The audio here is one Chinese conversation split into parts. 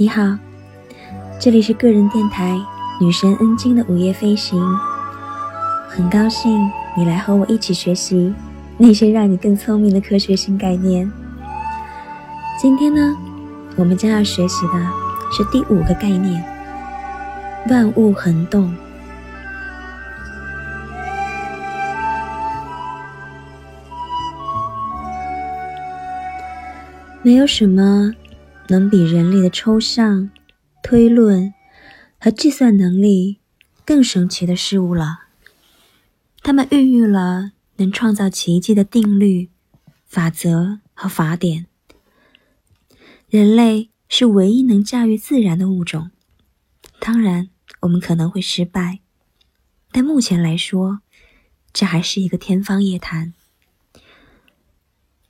你好，这里是个人电台女神恩晶的午夜飞行。很高兴你来和我一起学习那些让你更聪明的科学新概念。今天呢，我们将要学习的是第五个概念：万物恒动。没有什么。能比人类的抽象、推论和计算能力更神奇的事物了。它们孕育了能创造奇迹的定律、法则和法典。人类是唯一能驾驭自然的物种。当然，我们可能会失败，但目前来说，这还是一个天方夜谭。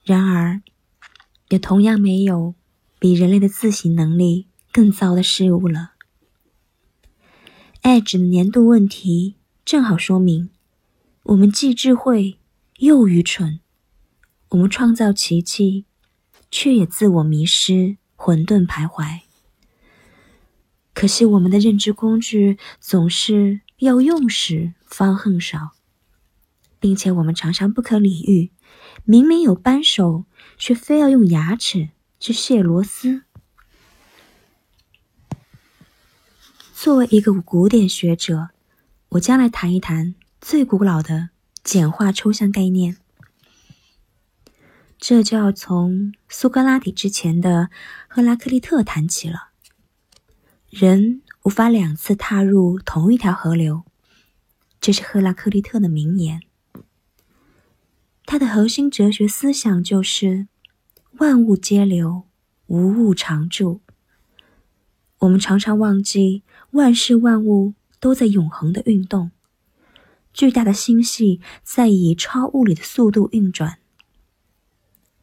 然而，也同样没有。比人类的自省能力更糟的事物了。Edge 的年度问题正好说明，我们既智慧又愚蠢。我们创造奇迹，却也自我迷失、混沌徘徊。可惜我们的认知工具总是要用时方恨少，并且我们常常不可理喻，明明有扳手，却非要用牙齿。去卸螺丝。作为一个古典学者，我将来谈一谈最古老的简化抽象概念。这就要从苏格拉底之前的赫拉克利特谈起了。人无法两次踏入同一条河流，这是赫拉克利特的名言。他的核心哲学思想就是。万物皆流，无物常驻。我们常常忘记，万事万物都在永恒的运动。巨大的星系在以超物理的速度运转，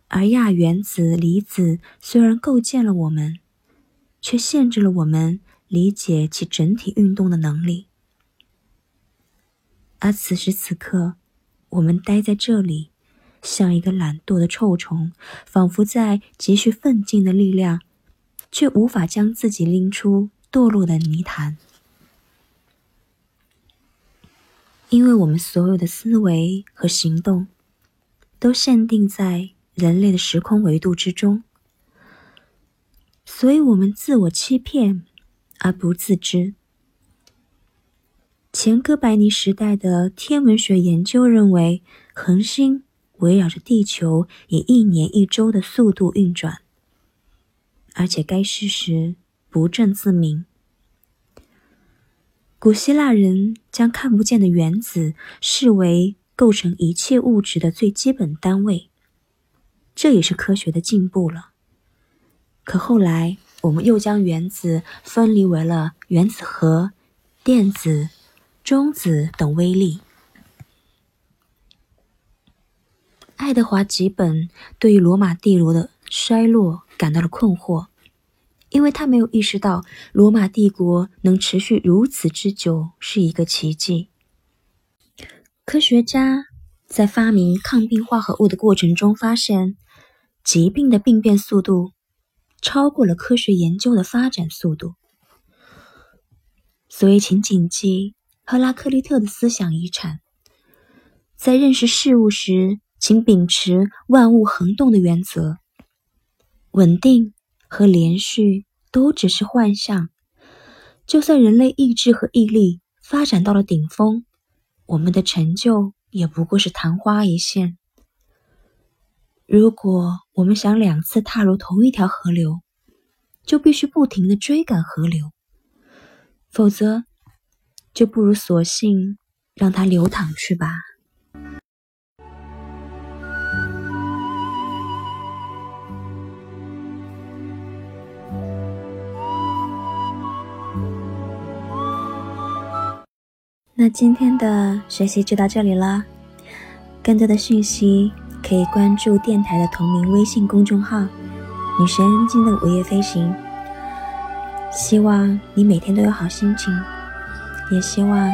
而亚原子、离子虽然构建了我们，却限制了我们理解其整体运动的能力。而此时此刻，我们待在这里。像一个懒惰的臭虫，仿佛在急需奋进的力量，却无法将自己拎出堕落的泥潭。因为我们所有的思维和行动，都限定在人类的时空维度之中，所以我们自我欺骗而不自知。前哥白尼时代的天文学研究认为，恒星。围绕着地球以一年一周的速度运转，而且该事实不证自明。古希腊人将看不见的原子视为构成一切物质的最基本单位，这也是科学的进步了。可后来，我们又将原子分离为了原子核、电子、中子等微粒。爱德华·吉本对于罗马帝国的衰落感到了困惑，因为他没有意识到罗马帝国能持续如此之久是一个奇迹。科学家在发明抗病化合物的过程中发现，疾病的病变速度超过了科学研究的发展速度。所以，请谨记赫拉克利特的思想遗产，在认识事物时。请秉持万物恒动的原则，稳定和连续都只是幻象。就算人类意志和毅力发展到了顶峰，我们的成就也不过是昙花一现。如果我们想两次踏入同一条河流，就必须不停的追赶河流，否则就不如索性让它流淌去吧。那今天的学习就到这里了，更多的讯息可以关注电台的同名微信公众号“女神经的午夜飞行”。希望你每天都有好心情，也希望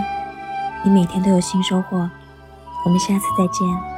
你每天都有新收获。我们下次再见。